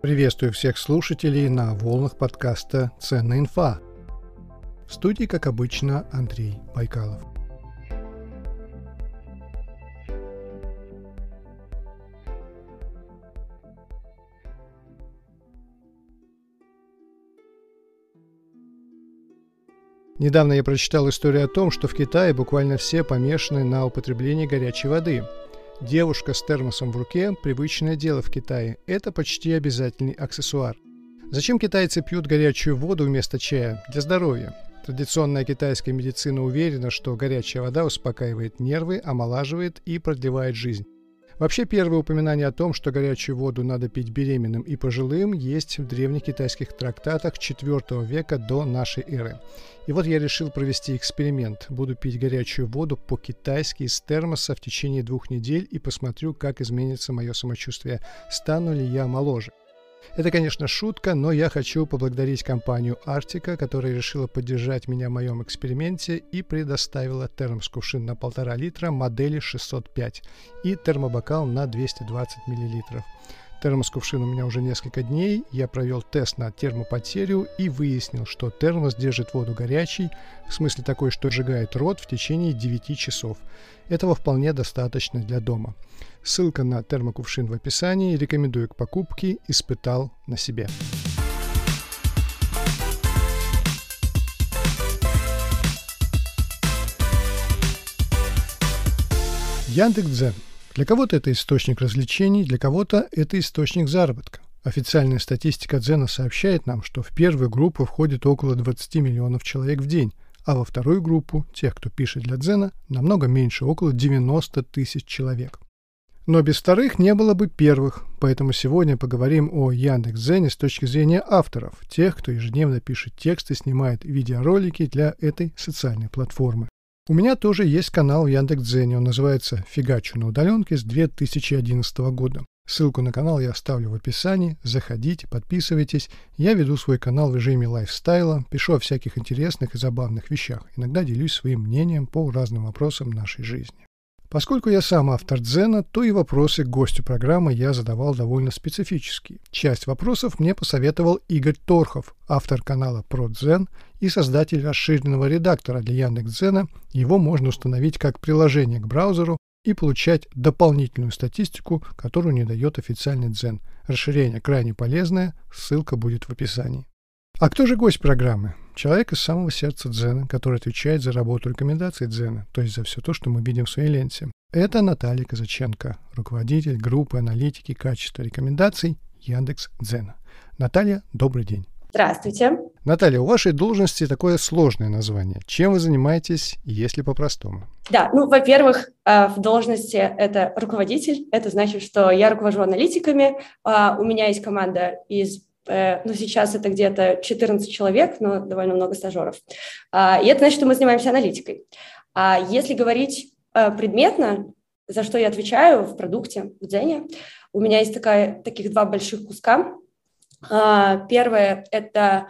Приветствую всех слушателей на волнах подкаста «Ценная инфа». В студии, как обычно, Андрей Байкалов. Недавно я прочитал историю о том, что в Китае буквально все помешаны на употреблении горячей воды. Девушка с термосом в руке – привычное дело в Китае. Это почти обязательный аксессуар. Зачем китайцы пьют горячую воду вместо чая? Для здоровья. Традиционная китайская медицина уверена, что горячая вода успокаивает нервы, омолаживает и продлевает жизнь. Вообще, первое упоминание о том, что горячую воду надо пить беременным и пожилым, есть в древних китайских трактатах IV века до нашей эры. И вот я решил провести эксперимент. Буду пить горячую воду по-китайски из термоса в течение двух недель и посмотрю, как изменится мое самочувствие. Стану ли я моложе. Это, конечно, шутка, но я хочу поблагодарить компанию Arctica, которая решила поддержать меня в моем эксперименте и предоставила термос-кувшин на полтора литра модели 605 и термобокал на 220 миллилитров. Термос-кувшин у меня уже несколько дней. Я провел тест на термопотерю и выяснил, что термос держит воду горячей, в смысле такой, что сжигает рот в течение 9 часов. Этого вполне достаточно для дома. Ссылка на термокувшин в описании. Рекомендую к покупке. Испытал на себе. Яндекс.Дзен. Для кого-то это источник развлечений, для кого-то это источник заработка. Официальная статистика Дзена сообщает нам, что в первую группу входит около 20 миллионов человек в день, а во вторую группу, тех, кто пишет для Дзена, намного меньше, около 90 тысяч человек. Но без вторых не было бы первых, поэтому сегодня поговорим о Яндекс.Дзене с точки зрения авторов, тех, кто ежедневно пишет тексты, снимает видеоролики для этой социальной платформы. У меня тоже есть канал в Яндекс.Дзене, он называется «Фигачу на удаленке» с 2011 года. Ссылку на канал я оставлю в описании, заходите, подписывайтесь. Я веду свой канал в режиме лайфстайла, пишу о всяких интересных и забавных вещах, иногда делюсь своим мнением по разным вопросам нашей жизни. Поскольку я сам автор Дзена, то и вопросы к гостю программы я задавал довольно специфические. Часть вопросов мне посоветовал Игорь Торхов, автор канала про Дзен и создатель расширенного редактора для Яндекс.Дзена. Его можно установить как приложение к браузеру и получать дополнительную статистику, которую не дает официальный Дзен. Расширение крайне полезное, ссылка будет в описании. А кто же гость программы? Человек из самого сердца Дзена, который отвечает за работу рекомендаций Дзена, то есть за все то, что мы видим в своей ленте. Это Наталья Казаченко, руководитель группы аналитики качества рекомендаций Яндекс Дзена. Наталья, добрый день. Здравствуйте. Наталья, у вашей должности такое сложное название. Чем вы занимаетесь, если по-простому? Да, ну, во-первых, э, в должности это руководитель. Это значит, что я руковожу аналитиками. А, у меня есть команда из ну, сейчас это где-то 14 человек, но довольно много стажеров. А, и это значит, что мы занимаемся аналитикой. А если говорить э, предметно, за что я отвечаю в продукте, в Дзене, у меня есть такая, таких два больших куска. А, первое – это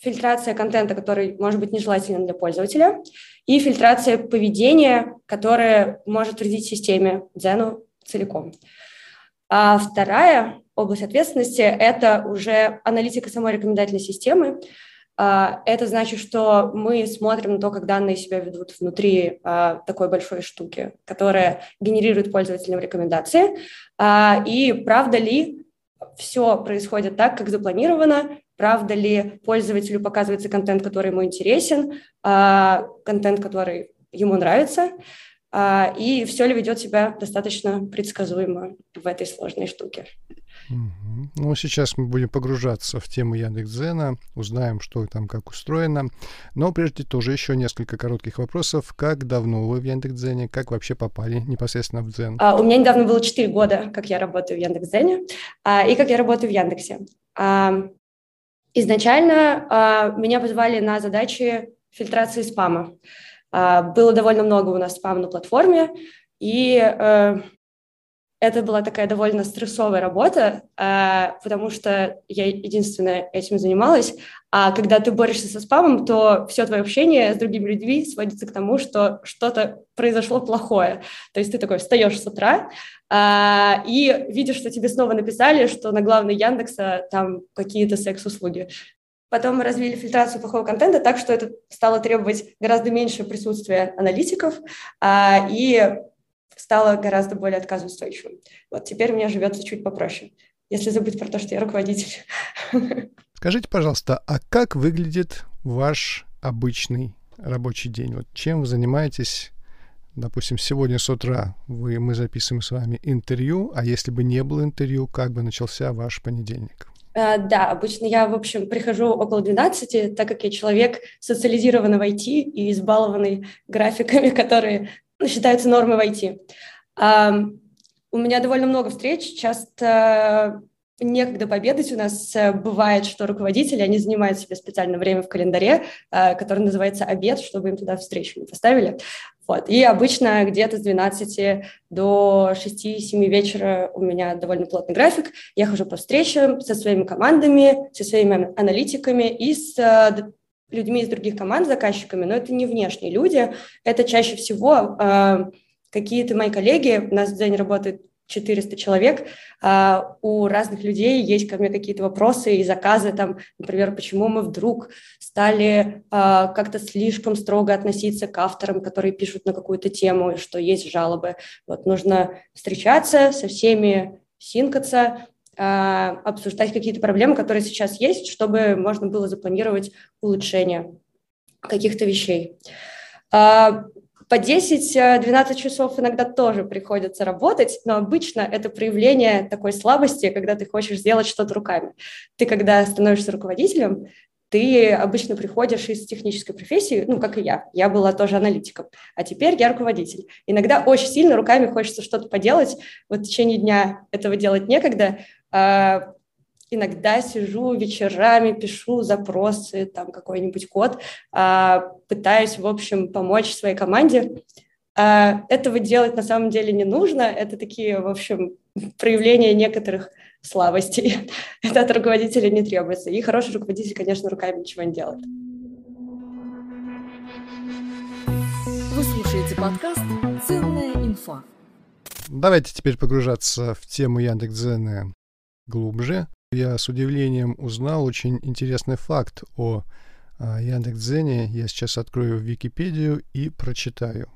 фильтрация контента, который может быть нежелателен для пользователя, и фильтрация поведения, которое может вредить системе Дзену целиком. А вторая область ответственности – это уже аналитика самой рекомендательной системы. А, это значит, что мы смотрим на то, как данные себя ведут внутри а, такой большой штуки, которая генерирует пользователям рекомендации. А, и правда ли все происходит так, как запланировано, правда ли пользователю показывается контент, который ему интересен, контент, который ему нравится, и все ли ведет себя достаточно предсказуемо в этой сложной штуке. Угу. Ну, сейчас мы будем погружаться в тему Яндекс.Дзена, узнаем, что там как устроено. Но прежде тоже еще несколько коротких вопросов. Как давно вы в Яндекс.Дзене? Как вообще попали непосредственно в Дзен? А, у меня недавно было 4 года, как я работаю в Яндекс.Дзене, а, и как я работаю в Яндексе. А, изначально а, меня позвали на задачи фильтрации спама. А, было довольно много у нас спама на платформе, и... А, это была такая довольно стрессовая работа, а, потому что я единственная этим занималась. А когда ты борешься со спамом, то все твое общение с другими людьми сводится к тому, что что-то произошло плохое. То есть ты такой встаешь с утра а, и видишь, что тебе снова написали, что на главной Яндекса там какие-то секс-услуги. Потом мы развили фильтрацию плохого контента так, что это стало требовать гораздо меньше присутствия аналитиков, и стала гораздо более отказоустойчивым. Вот теперь мне живется чуть попроще, если забыть про то, что я руководитель. Скажите, пожалуйста, а как выглядит ваш обычный рабочий день? Вот чем вы занимаетесь? Допустим, сегодня с утра вы, мы записываем с вами интервью, а если бы не было интервью, как бы начался ваш понедельник? Uh, да, обычно я, в общем, прихожу около 12, так как я человек социализированный в IT и избалованный графиками, которые считаются нормой в IT. У меня довольно много встреч, часто некогда пообедать. У нас э, бывает, что руководители, они занимают себе специальное время в календаре, э, которое называется обед, чтобы им туда встречу не поставили. Вот. И обычно где-то с 12 до 6-7 вечера у меня довольно плотный график. Я хожу по встречам со своими командами, со своими аналитиками и с э, людьми из других команд, заказчиками, но это не внешние люди, это чаще всего какие-то мои коллеги, у нас день работает 400 человек, э, у разных людей есть ко мне какие-то вопросы и заказы, там, например, почему мы вдруг стали э, как-то слишком строго относиться к авторам, которые пишут на какую-то тему, что есть жалобы. Вот нужно встречаться со всеми, синкаться, а, обсуждать какие-то проблемы, которые сейчас есть, чтобы можно было запланировать улучшение каких-то вещей. По 10-12 часов иногда тоже приходится работать, но обычно это проявление такой слабости, когда ты хочешь сделать что-то руками. Ты, когда становишься руководителем, ты обычно приходишь из технической профессии, ну, как и я. Я была тоже аналитиком, а теперь я руководитель. Иногда очень сильно руками хочется что-то поделать. Вот в течение дня этого делать некогда, а, иногда сижу вечерами, пишу запросы, там какой-нибудь код, а, пытаюсь, в общем, помочь своей команде. А, этого делать на самом деле не нужно. Это такие, в общем, проявления некоторых слабостей. Это от руководителя не требуется. И хороший руководитель, конечно, руками ничего не делает. Вы слушаете подкаст «Ценная инфа». Давайте теперь погружаться в тему Яндекс.Дзена глубже. Я с удивлением узнал очень интересный факт о а, Яндекс.Дзене. Я сейчас открою Википедию и прочитаю.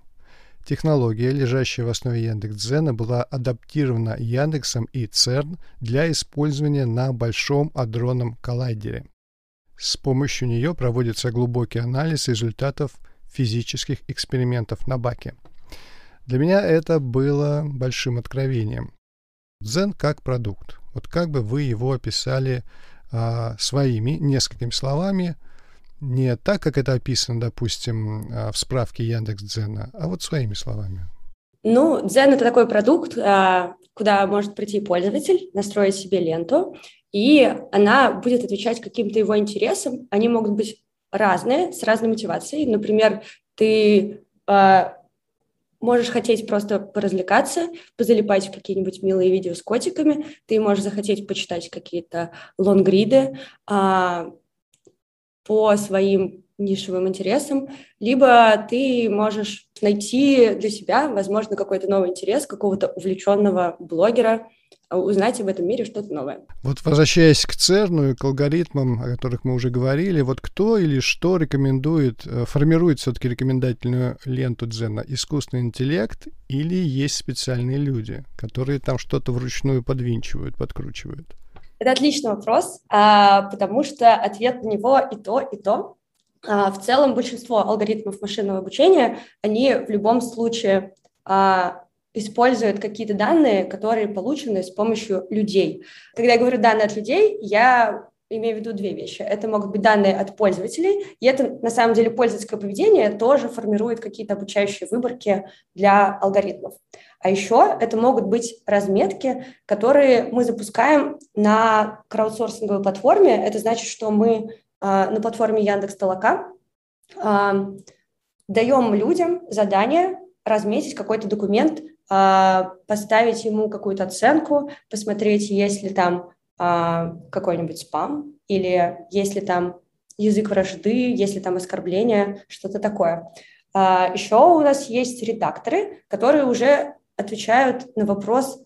Технология, лежащая в основе Яндекс.Дзена, была адаптирована Яндексом и ЦЕРН для использования на Большом адронном коллайдере. С помощью нее проводится глубокий анализ результатов физических экспериментов на баке. Для меня это было большим откровением. Дзен как продукт. Вот как бы вы его описали а, своими несколькими словами, не так, как это описано, допустим, а, в справке Яндекс Дзена, а вот своими словами. Ну, Дзен — это такой продукт, а, куда может прийти пользователь, настроить себе ленту, и она будет отвечать каким-то его интересам. Они могут быть разные, с разной мотивацией. Например, ты а, можешь хотеть просто поразвлекаться, позалипать какие-нибудь милые видео с котиками, ты можешь захотеть почитать какие-то лонгриды а, по своим нишевым интересам, либо ты можешь найти для себя, возможно, какой-то новый интерес какого-то увлеченного блогера, узнать об этом мире что-то новое. Вот возвращаясь к ЦЕРНу и к алгоритмам, о которых мы уже говорили, вот кто или что рекомендует, э, формирует все-таки рекомендательную ленту Дзена? Искусственный интеллект или есть специальные люди, которые там что-то вручную подвинчивают, подкручивают? Это отличный вопрос, а, потому что ответ на него и то, и то. А, в целом большинство алгоритмов машинного обучения, они в любом случае используют какие-то данные, которые получены с помощью людей. Когда я говорю данные от людей, я имею в виду две вещи. Это могут быть данные от пользователей, и это на самом деле пользовательское поведение тоже формирует какие-то обучающие выборки для алгоритмов. А еще это могут быть разметки, которые мы запускаем на краудсорсинговой платформе. Это значит, что мы э, на платформе Яндекс Толока э, даем людям задание разметить какой-то документ а, поставить ему какую-то оценку, посмотреть, есть ли там а, какой-нибудь спам или есть ли там язык вражды, есть ли там оскорбления, что-то такое. А, Еще у нас есть редакторы, которые уже отвечают на вопрос,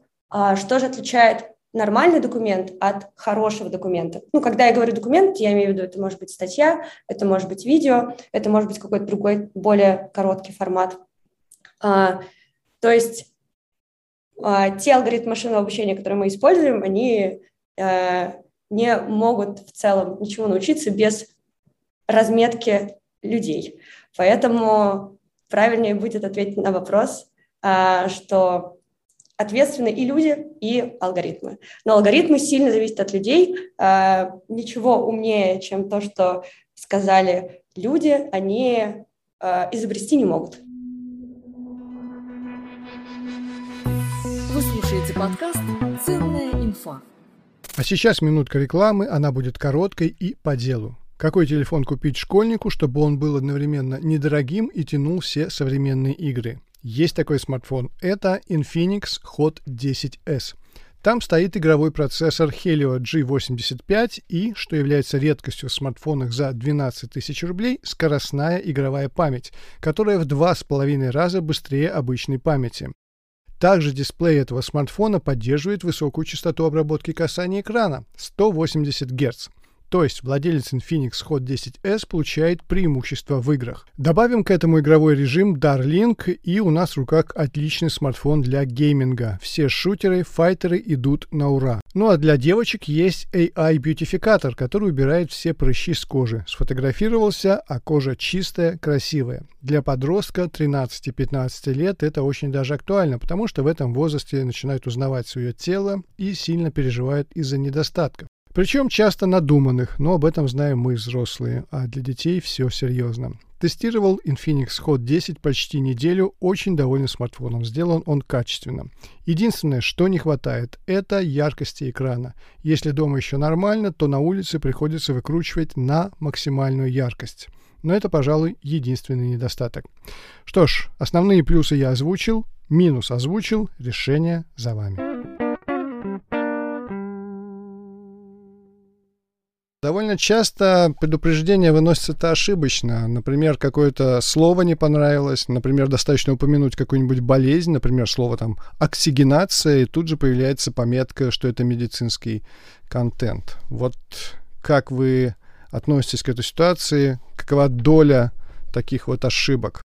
что же отличает нормальный документ от хорошего документа. Ну, когда я говорю документ, я имею в виду, это может быть статья, это может быть видео, это может быть какой-то другой, более короткий формат. А, то есть а, те алгоритмы машинного обучения, которые мы используем, они а, не могут в целом ничего научиться без разметки людей. Поэтому правильнее будет ответить на вопрос, а, что ответственны и люди, и алгоритмы. Но алгоритмы сильно зависят от людей. А, ничего умнее, чем то, что сказали люди, они а, изобрести не могут. Слушаете подкаст «Ценная инфа». А сейчас минутка рекламы, она будет короткой и по делу. Какой телефон купить школьнику, чтобы он был одновременно недорогим и тянул все современные игры? Есть такой смартфон. Это Infinix Hot 10s. Там стоит игровой процессор Helio G85 и, что является редкостью в смартфонах за 12 тысяч рублей, скоростная игровая память, которая в два с половиной раза быстрее обычной памяти. Также дисплей этого смартфона поддерживает высокую частоту обработки касания экрана – 180 Гц. То есть владелец Infinix Hot 10s получает преимущество в играх. Добавим к этому игровой режим Darlink, и у нас в руках отличный смартфон для гейминга. Все шутеры, файтеры идут на ура. Ну а для девочек есть AI-бьютификатор, который убирает все прыщи с кожи. Сфотографировался, а кожа чистая, красивая. Для подростка 13-15 лет это очень даже актуально, потому что в этом возрасте начинают узнавать свое тело и сильно переживают из-за недостатков. Причем часто надуманных, но об этом знаем мы взрослые, а для детей все серьезно. Тестировал Infinix Hot 10 почти неделю, очень доволен смартфоном. Сделан он качественно. Единственное, что не хватает, это яркости экрана. Если дома еще нормально, то на улице приходится выкручивать на максимальную яркость. Но это, пожалуй, единственный недостаток. Что ж, основные плюсы я озвучил, минус озвучил, решение за вами. Довольно часто предупреждение выносится-то ошибочно. Например, какое-то слово не понравилось, например, достаточно упомянуть какую-нибудь болезнь, например, слово там оксигенация, и тут же появляется пометка, что это медицинский контент. Вот как вы относитесь к этой ситуации? Какова доля таких вот ошибок?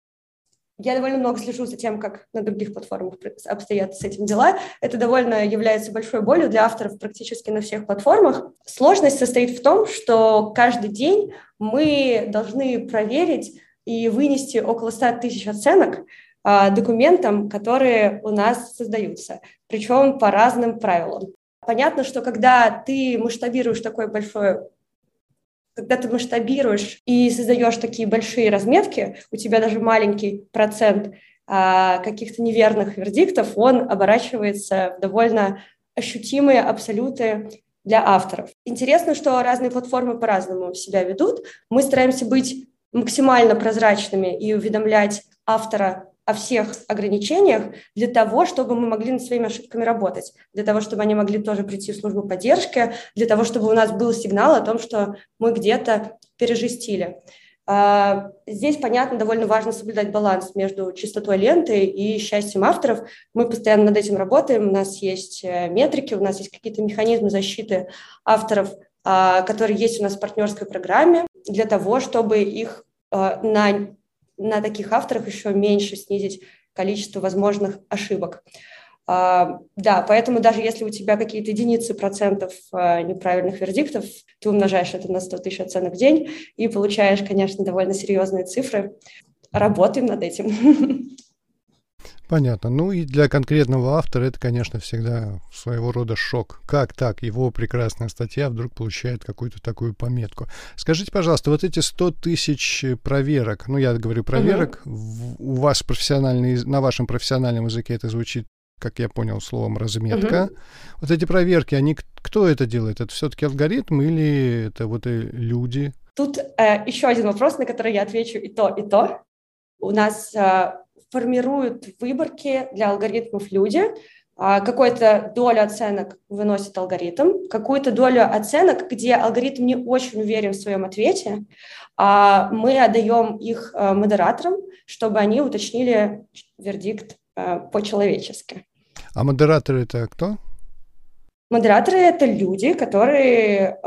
Я довольно много слежу за тем, как на других платформах обстоят с этим дела. Это довольно является большой болью для авторов практически на всех платформах. Сложность состоит в том, что каждый день мы должны проверить и вынести около 100 тысяч оценок а, документам, которые у нас создаются, причем по разным правилам. Понятно, что когда ты масштабируешь такое большое когда ты масштабируешь и создаешь такие большие разметки, у тебя даже маленький процент а, каких-то неверных вердиктов, он оборачивается в довольно ощутимые абсолюты для авторов. Интересно, что разные платформы по-разному себя ведут. Мы стараемся быть максимально прозрачными и уведомлять автора о всех ограничениях для того, чтобы мы могли над своими ошибками работать, для того, чтобы они могли тоже прийти в службу поддержки, для того, чтобы у нас был сигнал о том, что мы где-то пережестили. А, здесь, понятно, довольно важно соблюдать баланс между чистотой ленты и счастьем авторов. Мы постоянно над этим работаем, у нас есть э, метрики, у нас есть какие-то механизмы защиты авторов, а, которые есть у нас в партнерской программе, для того, чтобы их а, на на таких авторах еще меньше снизить количество возможных ошибок. Uh, да, поэтому даже если у тебя какие-то единицы процентов uh, неправильных вердиктов, ты умножаешь это на 100 тысяч оценок в день и получаешь, конечно, довольно серьезные цифры. Работаем над этим. Понятно. Ну и для конкретного автора это, конечно, всегда своего рода шок. Как так? Его прекрасная статья вдруг получает какую-то такую пометку. Скажите, пожалуйста, вот эти 100 тысяч проверок, ну я говорю проверок, угу. у вас профессиональный, на вашем профессиональном языке это звучит как я понял словом разметка. Угу. Вот эти проверки, они кто это делает? Это все-таки алгоритм или это вот и люди? Тут э, еще один вопрос, на который я отвечу и то, и то. У нас э, формируют выборки для алгоритмов люди, а, какую-то долю оценок выносит алгоритм, какую-то долю оценок, где алгоритм не очень уверен в своем ответе, а мы отдаем их а, модераторам, чтобы они уточнили вердикт по-человечески. А модераторы это кто? Модераторы – это люди, которые,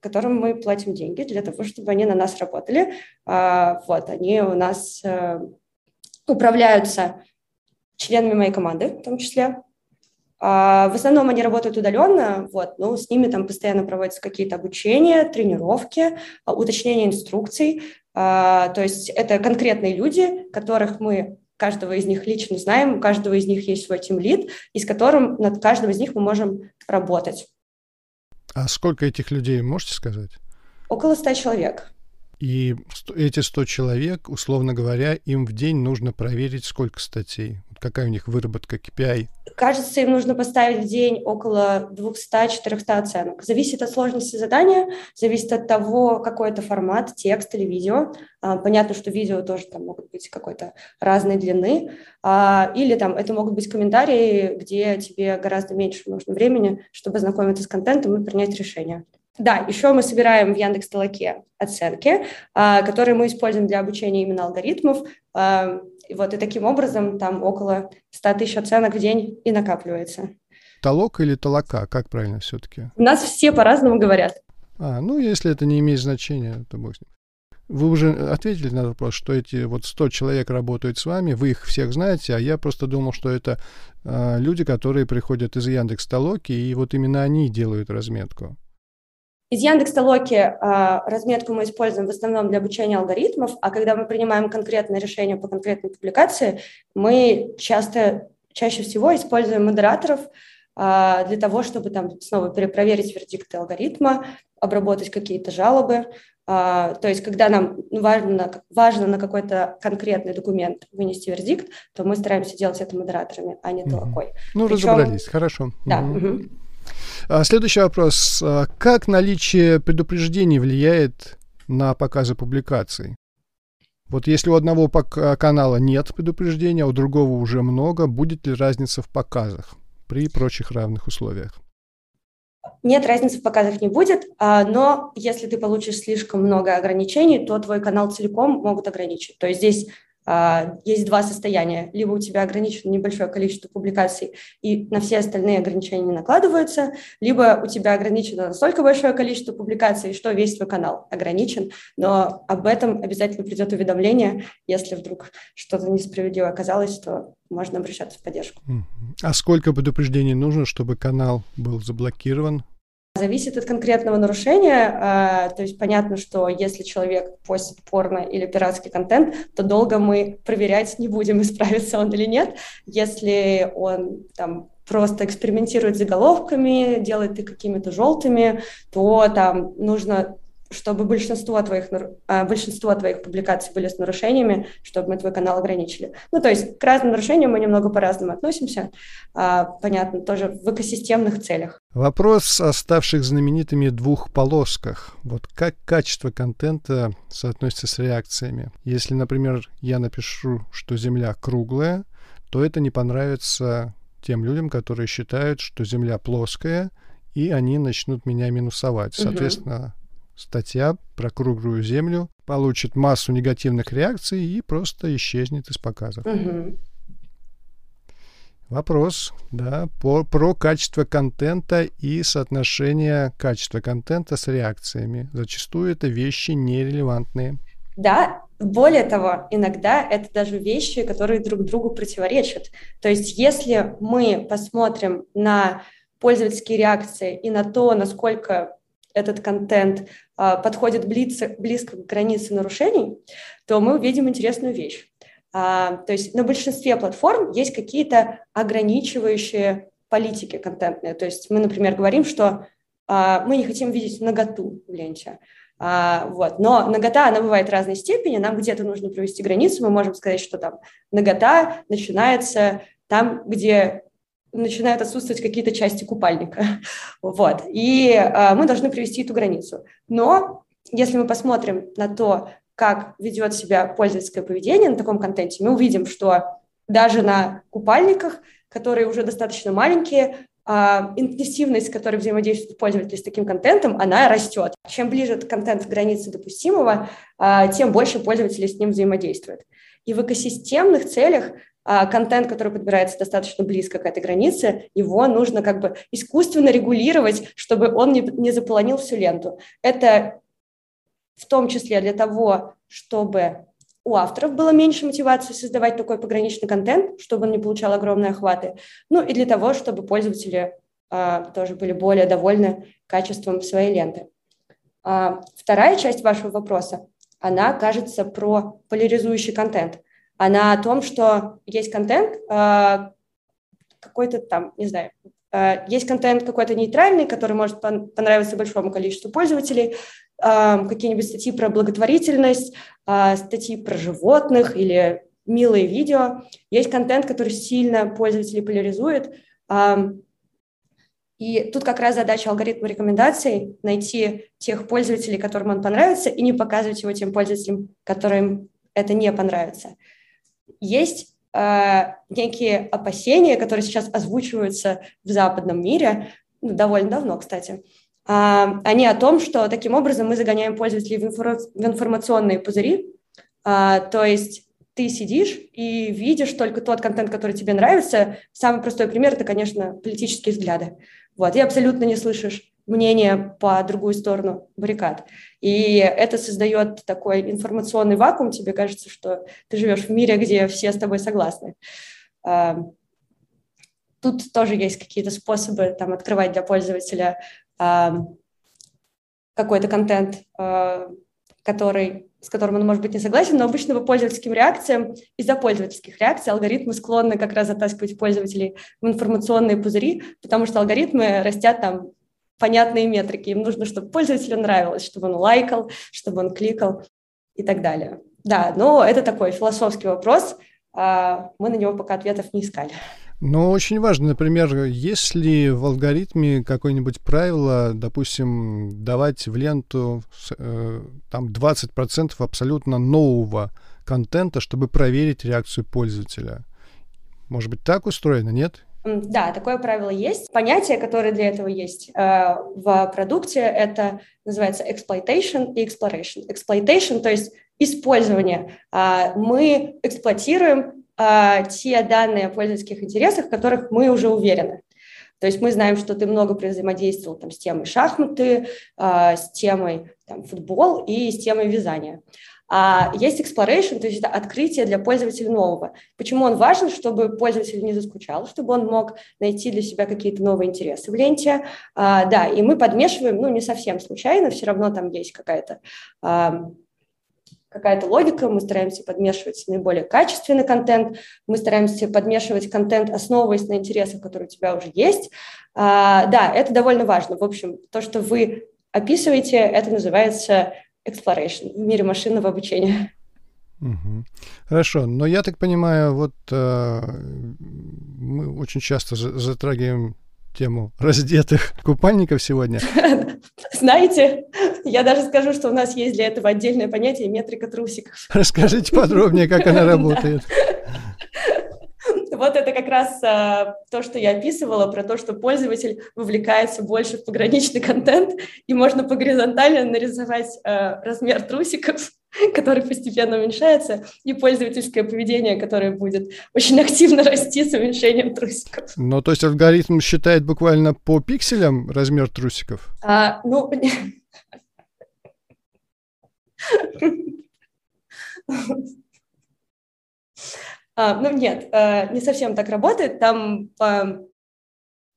которым мы платим деньги для того, чтобы они на нас работали. Вот, они у нас управляются членами моей команды в том числе. А, в основном они работают удаленно, вот, но с ними там постоянно проводятся какие-то обучения, тренировки, а, уточнение инструкций. А, то есть это конкретные люди, которых мы каждого из них лично знаем, у каждого из них есть свой тимлид, и с которым над каждым из них мы можем работать. А сколько этих людей, можете сказать? Около ста человек. И эти 100 человек, условно говоря, им в день нужно проверить, сколько статей. Какая у них выработка KPI? Кажется, им нужно поставить в день около 200-400 оценок. Зависит от сложности задания, зависит от того, какой это формат, текст или видео. А, понятно, что видео тоже там могут быть какой-то разной длины. А, или там это могут быть комментарии, где тебе гораздо меньше нужно времени, чтобы знакомиться с контентом и принять решение. Да, еще мы собираем в Яндекс Толоке оценки, а, которые мы используем для обучения именно алгоритмов. А, вот, и таким образом там около 100 тысяч оценок в день и накапливается. Толок или толока? Как правильно все-таки? У нас все по-разному говорят. А, ну, если это не имеет значения, то бог с ним. Вы уже ответили на вопрос, что эти вот 100 человек работают с вами, вы их всех знаете, а я просто думал, что это э, люди, которые приходят из Яндекс Толоки, и вот именно они делают разметку. Из Яндекс Толоки э, разметку мы используем в основном для обучения алгоритмов, а когда мы принимаем конкретное решение по конкретной публикации, мы часто, чаще всего используем модераторов э, для того, чтобы там снова перепроверить вердикты алгоритма, обработать какие-то жалобы. Uh, то есть, когда нам важно, важно на какой-то конкретный документ вынести вердикт, то мы стараемся делать это модераторами, а не толокой. Ну, Причем... разобрались, хорошо. Да. Угу. А, следующий вопрос. А, как наличие предупреждений влияет на показы публикаций? Вот если у одного канала нет предупреждения, а у другого уже много, будет ли разница в показах при прочих равных условиях? Нет, разницы в показах не будет, но если ты получишь слишком много ограничений, то твой канал целиком могут ограничить. То есть здесь а, есть два состояния. Либо у тебя ограничено небольшое количество публикаций, и на все остальные ограничения не накладываются, либо у тебя ограничено настолько большое количество публикаций, что весь твой канал ограничен, но об этом обязательно придет уведомление, если вдруг что-то несправедливо оказалось, то можно обращаться в поддержку. А сколько предупреждений нужно, чтобы канал был заблокирован? Зависит от конкретного нарушения. А, то есть понятно, что если человек постит порно или пиратский контент, то долго мы проверять не будем, исправится он или нет. Если он там просто экспериментирует с заголовками, делает их какими-то желтыми, то там нужно чтобы большинство твоих, а, большинство твоих публикаций были с нарушениями, чтобы мы твой канал ограничили. Ну, то есть к разным нарушениям мы немного по-разному относимся, а, понятно, тоже в экосистемных целях. Вопрос о ставших знаменитыми двух полосках. Вот как качество контента соотносится с реакциями? Если, например, я напишу, что Земля круглая, то это не понравится тем людям, которые считают, что Земля плоская, и они начнут меня минусовать. Соответственно, статья про круглую землю получит массу негативных реакций и просто исчезнет из показов. Угу. Вопрос, да, по, про качество контента и соотношение качества контента с реакциями. Зачастую это вещи нерелевантные. Да, более того, иногда это даже вещи, которые друг другу противоречат. То есть если мы посмотрим на пользовательские реакции и на то, насколько этот контент а, подходит близко, близко к границе нарушений, то мы увидим интересную вещь. А, то есть на большинстве платформ есть какие-то ограничивающие политики контентные. То есть мы, например, говорим, что а, мы не хотим видеть наготу в ленте. вот. Но нагота, она бывает разной степени, нам где-то нужно провести границу, мы можем сказать, что там нагота начинается там, где начинают отсутствовать какие-то части купальника. Вот. И э, мы должны привести эту границу. Но если мы посмотрим на то, как ведет себя пользовательское поведение на таком контенте, мы увидим, что даже на купальниках, которые уже достаточно маленькие, а, интенсивность, с которой взаимодействует пользователь с таким контентом, она растет. Чем ближе контент к границе допустимого, а, тем больше пользователей с ним взаимодействует. И в экосистемных целях а, контент, который подбирается достаточно близко к этой границе, его нужно как бы искусственно регулировать, чтобы он не заполонил всю ленту. Это в том числе для того, чтобы у авторов было меньше мотивации создавать такой пограничный контент, чтобы он не получал огромные охваты, ну и для того, чтобы пользователи а, тоже были более довольны качеством своей ленты. А, вторая часть вашего вопроса, она кажется про поляризующий контент. Она о том, что есть контент, а, какой-то там, не знаю, а, есть контент какой-то нейтральный, который может понравиться большому количеству пользователей, какие-нибудь статьи про благотворительность, а, статьи про животных или милые видео. Есть контент, который сильно пользователей поляризует. И тут как раз задача алгоритма рекомендаций – найти тех пользователей, которым он понравится, и не показывать его тем пользователям, которым это не понравится. Есть э, некие опасения, которые сейчас озвучиваются в западном мире, ну, довольно давно, кстати, они о том, что таким образом мы загоняем пользователей в, информационные пузыри, а, то есть ты сидишь и видишь только тот контент, который тебе нравится. Самый простой пример – это, конечно, политические взгляды. Вот, и абсолютно не слышишь мнение по другую сторону баррикад. И это создает такой информационный вакуум. Тебе кажется, что ты живешь в мире, где все с тобой согласны. А, тут тоже есть какие-то способы там, открывать для пользователя какой-то контент, а, который, с которым он может быть не согласен, но обычно по пользовательским реакциям, из-за пользовательских реакций алгоритмы склонны как раз затаскивать пользователей в информационные пузыри, потому что алгоритмы растят там понятные метрики. Им нужно, чтобы пользователю нравилось, чтобы он лайкал, чтобы он кликал и так далее. Да, но это такой философский вопрос. А, мы на него пока ответов не искали. Но очень важно, например, есть ли в алгоритме какое-нибудь правило, допустим, давать в ленту э, там 20% абсолютно нового контента, чтобы проверить реакцию пользователя? Может быть, так устроено, нет? Да, такое правило есть. Понятие, которое для этого есть э, в продукте, это называется exploitation и exploration. Exploitation, то есть использование. Э, мы эксплуатируем а, те данные о пользовательских интересах, в которых мы уже уверены. То есть мы знаем, что ты много взаимодействовал там, с темой шахматы, а, с темой там, футбол и с темой вязания. А есть exploration, то есть это открытие для пользователя нового. Почему он важен? Чтобы пользователь не заскучал, чтобы он мог найти для себя какие-то новые интересы в ленте. А, да, и мы подмешиваем, ну, не совсем случайно, все равно там есть какая-то а, какая-то логика, мы стараемся подмешивать наиболее качественный контент, мы стараемся подмешивать контент, основываясь на интересах, которые у тебя уже есть. А, да, это довольно важно. В общем, то, что вы описываете, это называется exploration в мире машинного обучения. Угу. Хорошо, но я так понимаю, вот э, мы очень часто затрагиваем тему раздетых купальников сегодня. Знаете, я даже скажу, что у нас есть для этого отдельное понятие метрика трусиков. Расскажите подробнее, как она работает. Вот это как раз а, то, что я описывала, про то, что пользователь вовлекается больше в пограничный контент, и можно по горизонтали нарисовать а, размер трусиков, который постепенно уменьшается, и пользовательское поведение, которое будет очень активно расти с уменьшением трусиков. Ну, то есть алгоритм считает буквально по пикселям размер трусиков? А, ну, ну нет, э, не совсем так работает. Там а,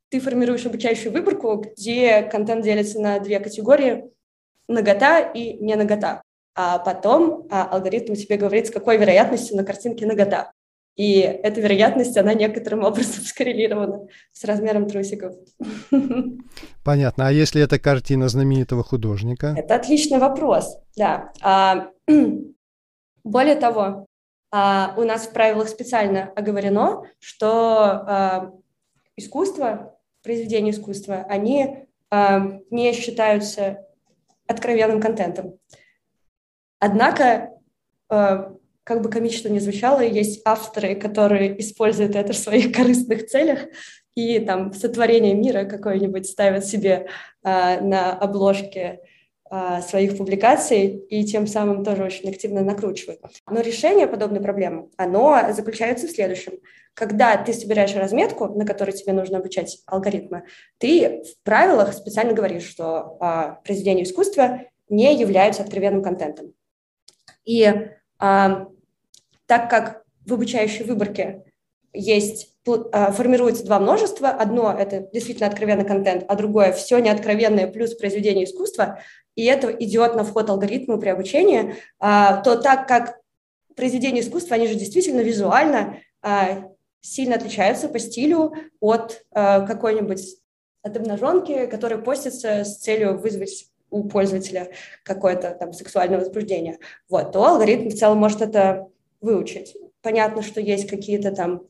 ты формируешь обучающую выборку, где контент делится на две категории – нагота и не нагота. А потом а, алгоритм тебе говорит, с какой вероятностью на картинке нагота. И эта вероятность, она некоторым образом скоррелирована с размером трусиков. Понятно. А если это картина знаменитого художника? Это отличный вопрос, да. А, более того, а, у нас в правилах специально оговорено, что а, искусство, произведения искусства, они а, не считаются откровенным контентом. Однако как бы комично не звучало, есть авторы, которые используют это в своих корыстных целях, и там сотворение мира какое-нибудь ставят себе на обложке своих публикаций и тем самым тоже очень активно накручивают. Но решение подобной проблемы, оно заключается в следующем. Когда ты собираешь разметку, на которой тебе нужно обучать алгоритмы, ты в правилах специально говоришь, что э, произведения искусства не являются откровенным контентом. И э, так как в обучающей выборке есть а, формируется два множества. Одно – это действительно откровенный контент, а другое – все неоткровенное плюс произведение искусства, и это идет на вход алгоритму при обучении, а, то так как произведения искусства, они же действительно визуально а, сильно отличаются по стилю от какой-нибудь от обнаженки, которая постится с целью вызвать у пользователя какое-то там сексуальное возбуждение, вот, то алгоритм в целом может это выучить. Понятно, что есть какие-то там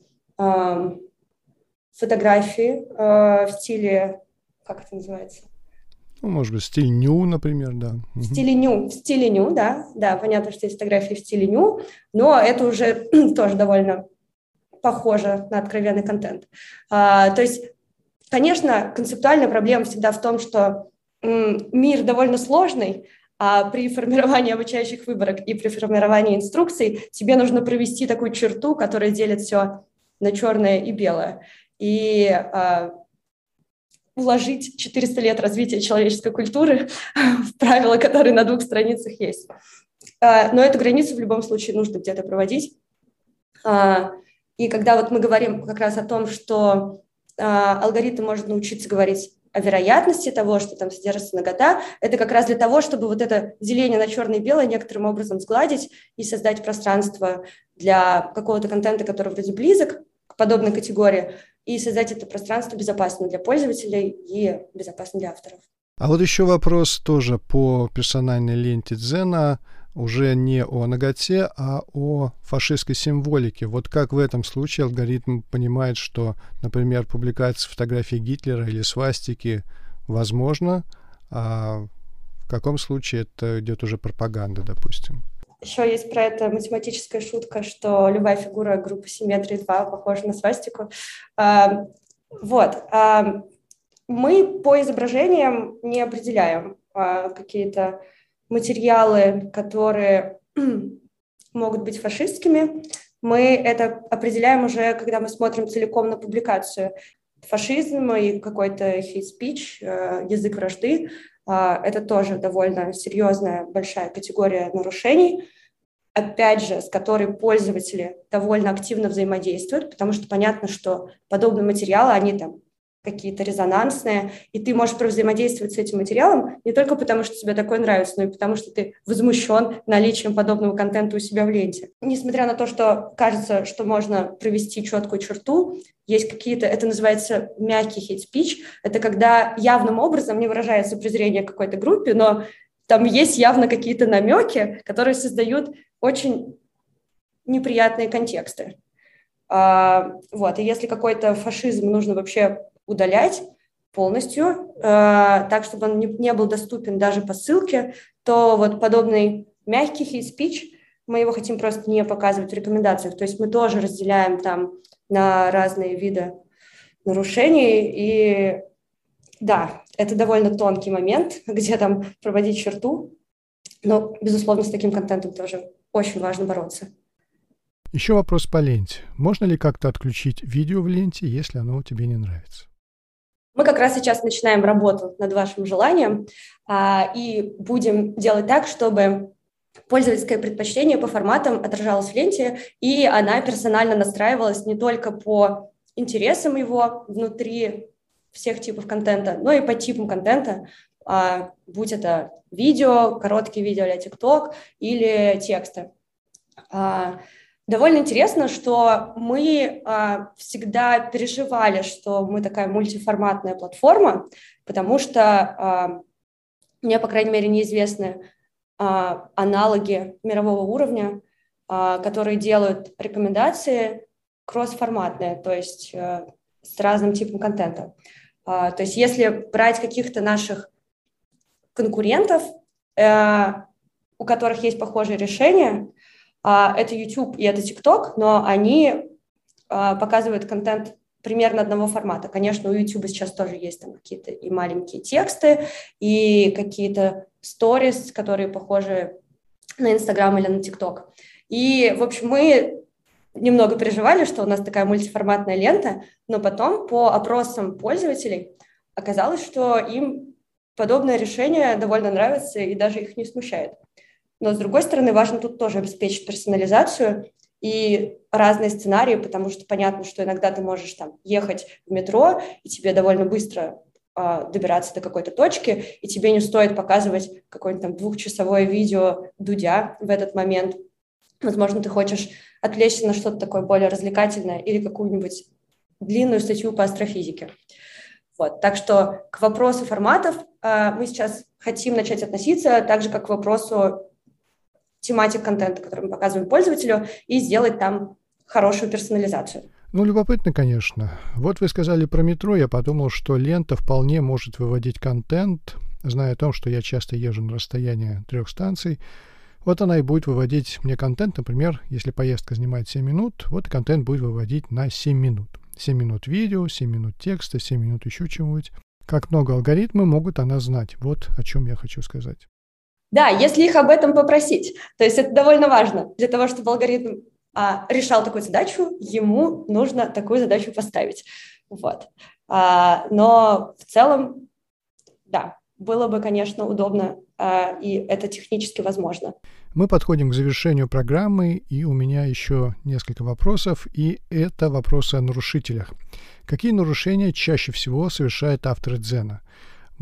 фотографии э, в стиле, как это называется? Ну, может быть, стиль ню, например, да. В стиле ню, в стиле ню, да, да, понятно, что есть фотографии в стиле ню, но это уже тоже довольно похоже на откровенный контент. А, то есть, конечно, концептуальная проблема всегда в том, что м, мир довольно сложный, а при формировании обучающих выборок и при формировании инструкций тебе нужно провести такую черту, которая делит все на черное и белое. И а, уложить 400 лет развития человеческой культуры в правила, которые на двух страницах есть. А, но эту границу в любом случае нужно где-то проводить. А, и когда вот мы говорим как раз о том, что а, алгоритм может научиться говорить о вероятности того, что там содержится нагота, это как раз для того, чтобы вот это деление на черное и белое некоторым образом сгладить и создать пространство для какого-то контента, который вроде близок, к подобной категории и создать это пространство безопасным для пользователей и безопасным для авторов. А вот еще вопрос тоже по персональной ленте Дзена, уже не о ноготе, а о фашистской символике. Вот как в этом случае алгоритм понимает, что, например, публикация фотографии Гитлера или свастики возможно, а в каком случае это идет уже пропаганда, допустим? Еще есть про это математическая шутка, что любая фигура группы симметрии 2 похожа на свастику. А, вот. А, мы по изображениям не определяем а, какие-то материалы, которые могут быть фашистскими. Мы это определяем уже, когда мы смотрим целиком на публикацию. Фашизм и какой-то hate speech, язык вражды это тоже довольно серьезная, большая категория нарушений, опять же, с которой пользователи довольно активно взаимодействуют, потому что понятно, что подобные материалы, они там какие-то резонансные, и ты можешь взаимодействовать с этим материалом не только потому, что тебе такое нравится, но и потому, что ты возмущен наличием подобного контента у себя в ленте. Несмотря на то, что кажется, что можно провести четкую черту, есть какие-то, это называется мягкий хейт-спич, это когда явным образом не выражается презрение какой-то группе, но там есть явно какие-то намеки, которые создают очень неприятные контексты. А, вот, и если какой-то фашизм нужно вообще удалять полностью, э, так, чтобы он не, не был доступен даже по ссылке, то вот подобный мягкий хейт-спич, мы его хотим просто не показывать в рекомендациях. То есть мы тоже разделяем там на разные виды нарушений. И да, это довольно тонкий момент, где там проводить черту. Но, безусловно, с таким контентом тоже очень важно бороться. Еще вопрос по ленте. Можно ли как-то отключить видео в ленте, если оно тебе не нравится? Мы как раз сейчас начинаем работу над вашим желанием а, и будем делать так, чтобы пользовательское предпочтение по форматам отражалось в ленте, и она персонально настраивалась не только по интересам его внутри всех типов контента, но и по типам контента, будь это видео, короткие видео для TikTok или тексты. А, Довольно интересно, что мы а, всегда переживали, что мы такая мультиформатная платформа, потому что а, мне, по крайней мере, неизвестны а, аналоги мирового уровня, а, которые делают рекомендации кроссформатные, то есть а, с разным типом контента. А, то есть если брать каких-то наших конкурентов, а, у которых есть похожие решения, это YouTube и это TikTok, но они показывают контент примерно одного формата. Конечно, у YouTube сейчас тоже есть там какие-то и маленькие тексты, и какие-то сторис, которые похожи на Инстаграм или на ТикТок. И, в общем, мы немного переживали, что у нас такая мультиформатная лента, но потом по опросам пользователей оказалось, что им подобное решение довольно нравится и даже их не смущает. Но, с другой стороны, важно тут тоже обеспечить персонализацию и разные сценарии, потому что понятно, что иногда ты можешь там ехать в метро, и тебе довольно быстро э, добираться до какой-то точки, и тебе не стоит показывать какое-нибудь там двухчасовое видео Дудя в этот момент. Возможно, ты хочешь отвлечься на что-то такое более развлекательное или какую-нибудь длинную статью по астрофизике. Вот. Так что к вопросу форматов э, мы сейчас хотим начать относиться так же, как к вопросу тематик контента, который мы показываем пользователю, и сделать там хорошую персонализацию. Ну, любопытно, конечно. Вот вы сказали про метро, я подумал, что лента вполне может выводить контент, зная о том, что я часто езжу на расстояние трех станций. Вот она и будет выводить мне контент, например, если поездка занимает 7 минут, вот контент будет выводить на 7 минут. 7 минут видео, 7 минут текста, 7 минут еще чего-нибудь. Как много алгоритмы могут она знать. Вот о чем я хочу сказать. Да, если их об этом попросить. То есть это довольно важно. Для того, чтобы алгоритм а, решал такую задачу, ему нужно такую задачу поставить. Вот. А, но в целом, да, было бы, конечно, удобно, а, и это технически возможно. Мы подходим к завершению программы, и у меня еще несколько вопросов, и это вопросы о нарушителях. Какие нарушения чаще всего совершают авторы Дзена?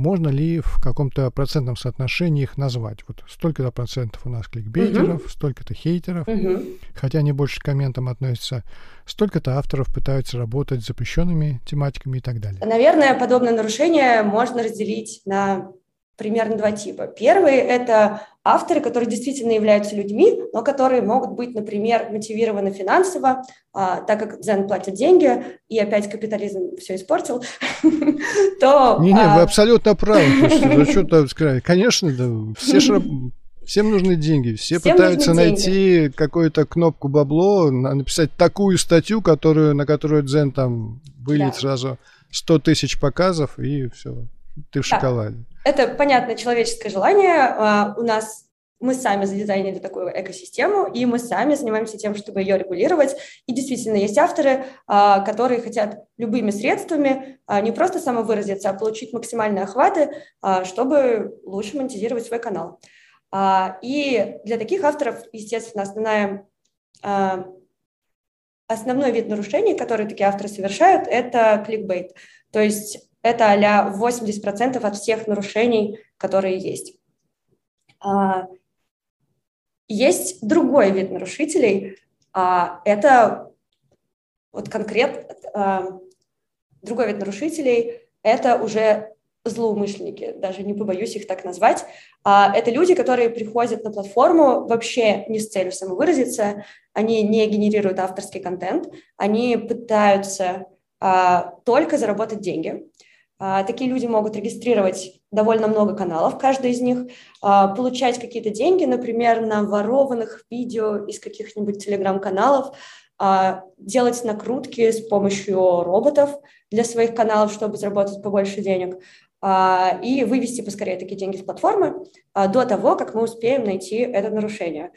можно ли в каком-то процентном соотношении их назвать? Вот столько-то процентов у нас кликбейтеров, угу. столько-то хейтеров, угу. хотя они больше к комментам относятся, столько-то авторов пытаются работать с запрещенными тематиками и так далее. Наверное, подобное нарушение можно разделить на примерно два типа. Первый – это авторы, которые действительно являются людьми, но которые могут быть, например, мотивированы финансово, а, так как Дзен платит деньги, и опять капитализм все испортил, то... Не-не, а... вы абсолютно правы. Ну, что-то сказать. Конечно, да, все ж Всем нужны деньги. Все Всем пытаются найти какую-то кнопку бабло, написать такую статью, которую, на которую Дзен там выльет да. сразу 100 тысяч показов, и все, ты в да. шоколаде. Это понятное человеческое желание. А, у нас мы сами задизайнили такую экосистему, и мы сами занимаемся тем, чтобы ее регулировать. И действительно, есть авторы, а, которые хотят любыми средствами а, не просто самовыразиться, а получить максимальные охваты, чтобы лучше монетизировать свой канал. И для таких авторов, естественно, основная, основной вид нарушений, которые такие авторы совершают, это кликбейт. То есть это а 80% от всех нарушений, которые есть. А, есть другой вид нарушителей. А, это вот конкретно другой вид нарушителей – это уже злоумышленники, даже не побоюсь их так назвать. Это люди, которые приходят на платформу вообще не с целью самовыразиться, они не генерируют авторский контент, они пытаются только заработать деньги. А, такие люди могут регистрировать довольно много каналов, каждый из них, а, получать какие-то деньги, например, на ворованных видео из каких-нибудь телеграм-каналов, а, делать накрутки с помощью роботов для своих каналов, чтобы заработать побольше денег, и вывести поскорее такие деньги с платформы до того, как мы успеем найти это нарушение.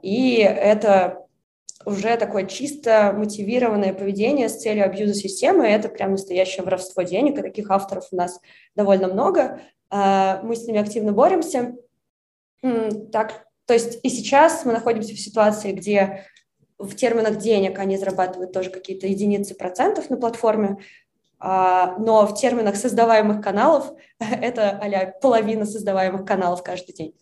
И это уже такое чисто мотивированное поведение с целью абьюза системы. Это прям настоящее воровство денег, и таких авторов у нас довольно много. А, мы с ними активно боремся. Так, то есть и сейчас мы находимся в ситуации, где в терминах денег они зарабатывают тоже какие-то единицы процентов на платформе, а, но в терминах создаваемых каналов это а половина создаваемых каналов каждый день.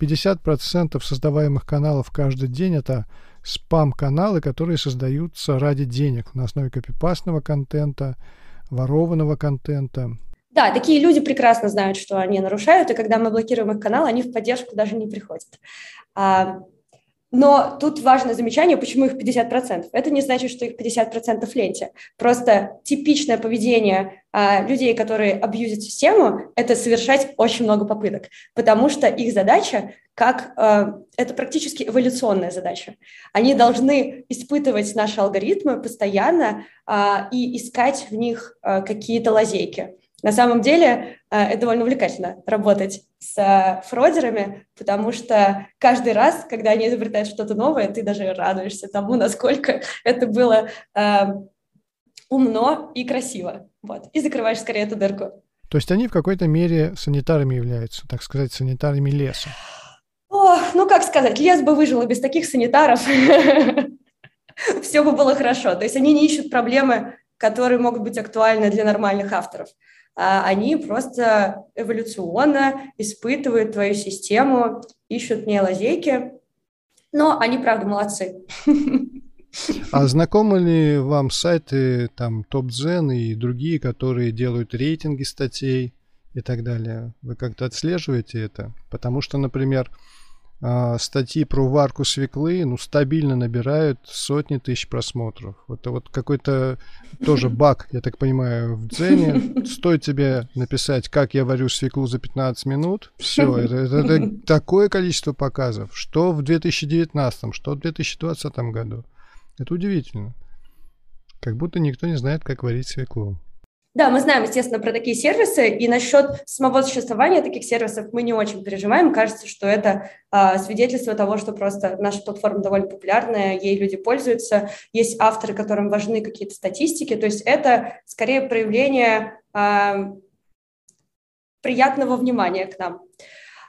50% создаваемых каналов каждый день – это спам-каналы, которые создаются ради денег на основе копипастного контента, ворованного контента. Да, такие люди прекрасно знают, что они нарушают, и когда мы блокируем их канал, они в поддержку даже не приходят. А, но тут важное замечание, почему их 50%. Это не значит, что их 50% в ленте. Просто типичное поведение а, людей, которые абьюзят систему, это совершать очень много попыток, потому что их задача как э, это практически эволюционная задача. Они должны испытывать наши алгоритмы постоянно э, и искать в них э, какие-то лазейки. На самом деле э, это довольно увлекательно работать с э, фродерами, потому что каждый раз, когда они изобретают что-то новое, ты даже радуешься тому, насколько это было э, умно и красиво. Вот. И закрываешь скорее эту дырку. То есть они в какой-то мере санитарами являются, так сказать, санитарами леса. Ох, ну как сказать, лес бы выжил без таких санитаров. Все бы было хорошо. То есть они не ищут проблемы, которые могут быть актуальны для нормальных авторов. А они просто эволюционно испытывают твою систему, ищут в ней лазейки. Но они, правда, молодцы. А знакомы ли вам сайты там TopZen и другие, которые делают рейтинги статей и так далее? Вы как-то отслеживаете это? Потому что, например, статьи про варку свеклы, ну, стабильно набирают сотни тысяч просмотров. Это вот какой-то тоже баг, я так понимаю, в Дзене. Стоит тебе написать, как я варю свеклу за 15 минут, все, это, это, это такое количество показов, что в 2019, что в 2020 году. Это удивительно. Как будто никто не знает, как варить свеклу. Да, мы знаем, естественно, про такие сервисы, и насчет самого существования таких сервисов мы не очень переживаем. Кажется, что это а, свидетельство того, что просто наша платформа довольно популярная, ей люди пользуются, есть авторы, которым важны какие-то статистики, то есть это скорее проявление а, приятного внимания к нам.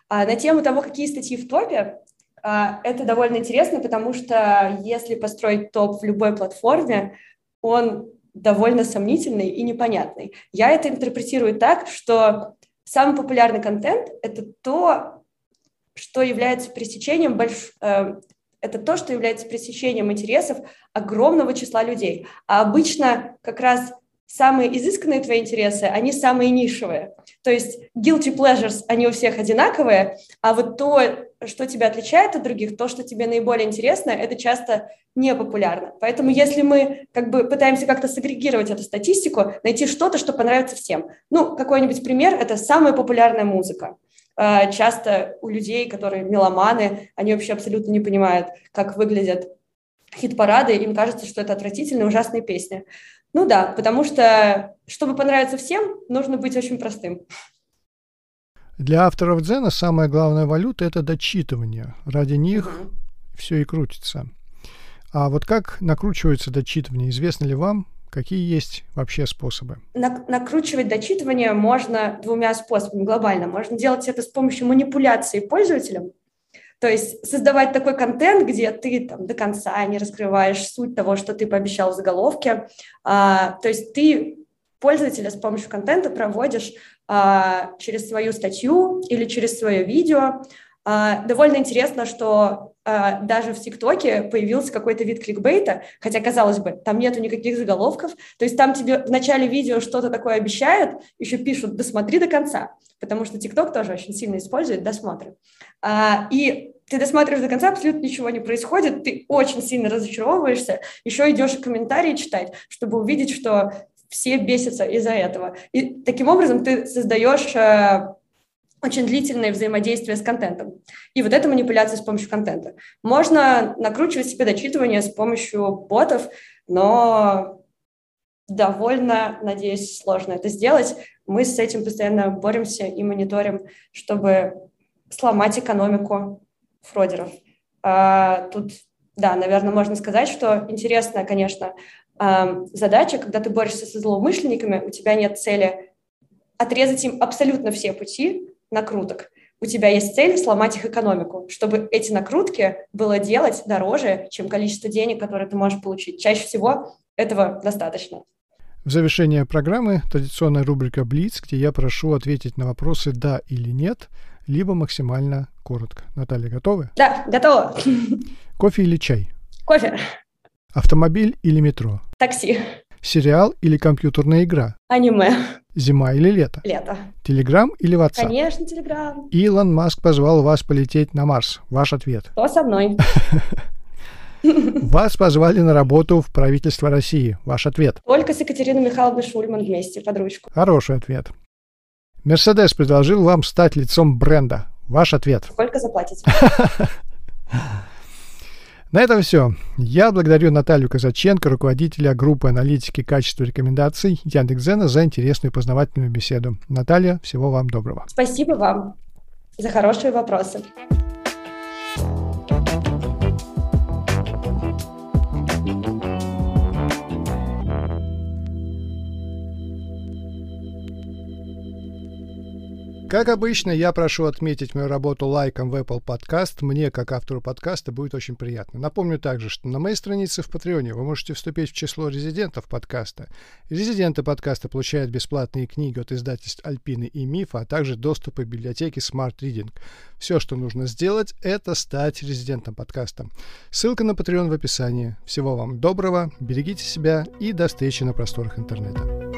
А на тему того, какие статьи в топе, а, это довольно интересно, потому что если построить топ в любой платформе, он довольно сомнительный и непонятный. Я это интерпретирую так, что самый популярный контент — это то, что является пресечением больш... Э, это то, что является пресечением интересов огромного числа людей. А обычно как раз самые изысканные твои интересы, они самые нишевые. То есть guilty pleasures, они у всех одинаковые, а вот то, что тебя отличает от других, то, что тебе наиболее интересно, это часто не популярно. Поэтому если мы как бы пытаемся как-то сагрегировать эту статистику, найти что-то, что понравится всем. Ну, какой-нибудь пример – это самая популярная музыка. А, часто у людей, которые меломаны, они вообще абсолютно не понимают, как выглядят хит-парады, им кажется, что это отвратительные, ужасные песни. Ну да, потому что, чтобы понравиться всем, нужно быть очень простым. Для авторов дзена самая главная валюта – это дочитывание. Ради них угу. все и крутится. А вот как накручивается дочитывание? Известно ли вам, какие есть вообще способы? накручивать дочитывание можно двумя способами глобально. Можно делать это с помощью манипуляции пользователем, то есть создавать такой контент, где ты там до конца не раскрываешь суть того, что ты пообещал в заголовке. А, то есть ты пользователя с помощью контента проводишь а, через свою статью или через свое видео. А, довольно интересно, что а, даже в ТикТоке появился какой-то вид кликбейта, хотя, казалось бы, там нету никаких заголовков. То есть там тебе в начале видео что-то такое обещают, еще пишут «досмотри до конца», потому что ТикТок тоже очень сильно использует досмотры. А, и ты досматриваешь до конца, абсолютно ничего не происходит, ты очень сильно разочаровываешься, еще идешь комментарии читать, чтобы увидеть, что все бесятся из-за этого. И таким образом ты создаешь э, очень длительное взаимодействие с контентом. И вот это манипуляция с помощью контента. Можно накручивать себе дочитывание с помощью ботов, но довольно, надеюсь, сложно это сделать. Мы с этим постоянно боремся и мониторим, чтобы сломать экономику фродеров. А, тут, да, наверное, можно сказать, что интересная, конечно, задача, когда ты борешься со злоумышленниками, у тебя нет цели отрезать им абсолютно все пути накруток. У тебя есть цель сломать их экономику, чтобы эти накрутки было делать дороже, чем количество денег, которые ты можешь получить. Чаще всего этого достаточно. В завершение программы традиционная рубрика «Блиц», где я прошу ответить на вопросы «да» или «нет», либо максимально коротко. Наталья, готовы? Да, готова. Кофе или чай? Кофе. Автомобиль или метро? Такси. Сериал или компьютерная игра? Аниме. Зима или лето? Лето. Телеграм или WhatsApp? Конечно, Телеграм. Илон Маск позвал вас полететь на Марс. Ваш ответ? Кто со мной? Вас позвали на работу в правительство России. Ваш ответ? Только с Екатериной Михайловной Шульман вместе, под ручку. Хороший ответ. Мерседес предложил вам стать лицом бренда. Ваш ответ. Сколько заплатите? На этом все. Я благодарю Наталью Казаченко, руководителя группы аналитики качества рекомендаций Яндекс.Зена за интересную и познавательную беседу. Наталья, всего вам доброго. Спасибо вам за хорошие вопросы. Как обычно, я прошу отметить мою работу лайком в Apple Podcast. Мне, как автору подкаста, будет очень приятно. Напомню также, что на моей странице в Патреоне вы можете вступить в число резидентов подкаста. Резиденты подкаста получают бесплатные книги от издательств Альпины и Мифа, а также доступы к библиотеке Smart Reading. Все, что нужно сделать, это стать резидентом подкаста. Ссылка на Patreon в описании. Всего вам доброго, берегите себя и до встречи на просторах интернета.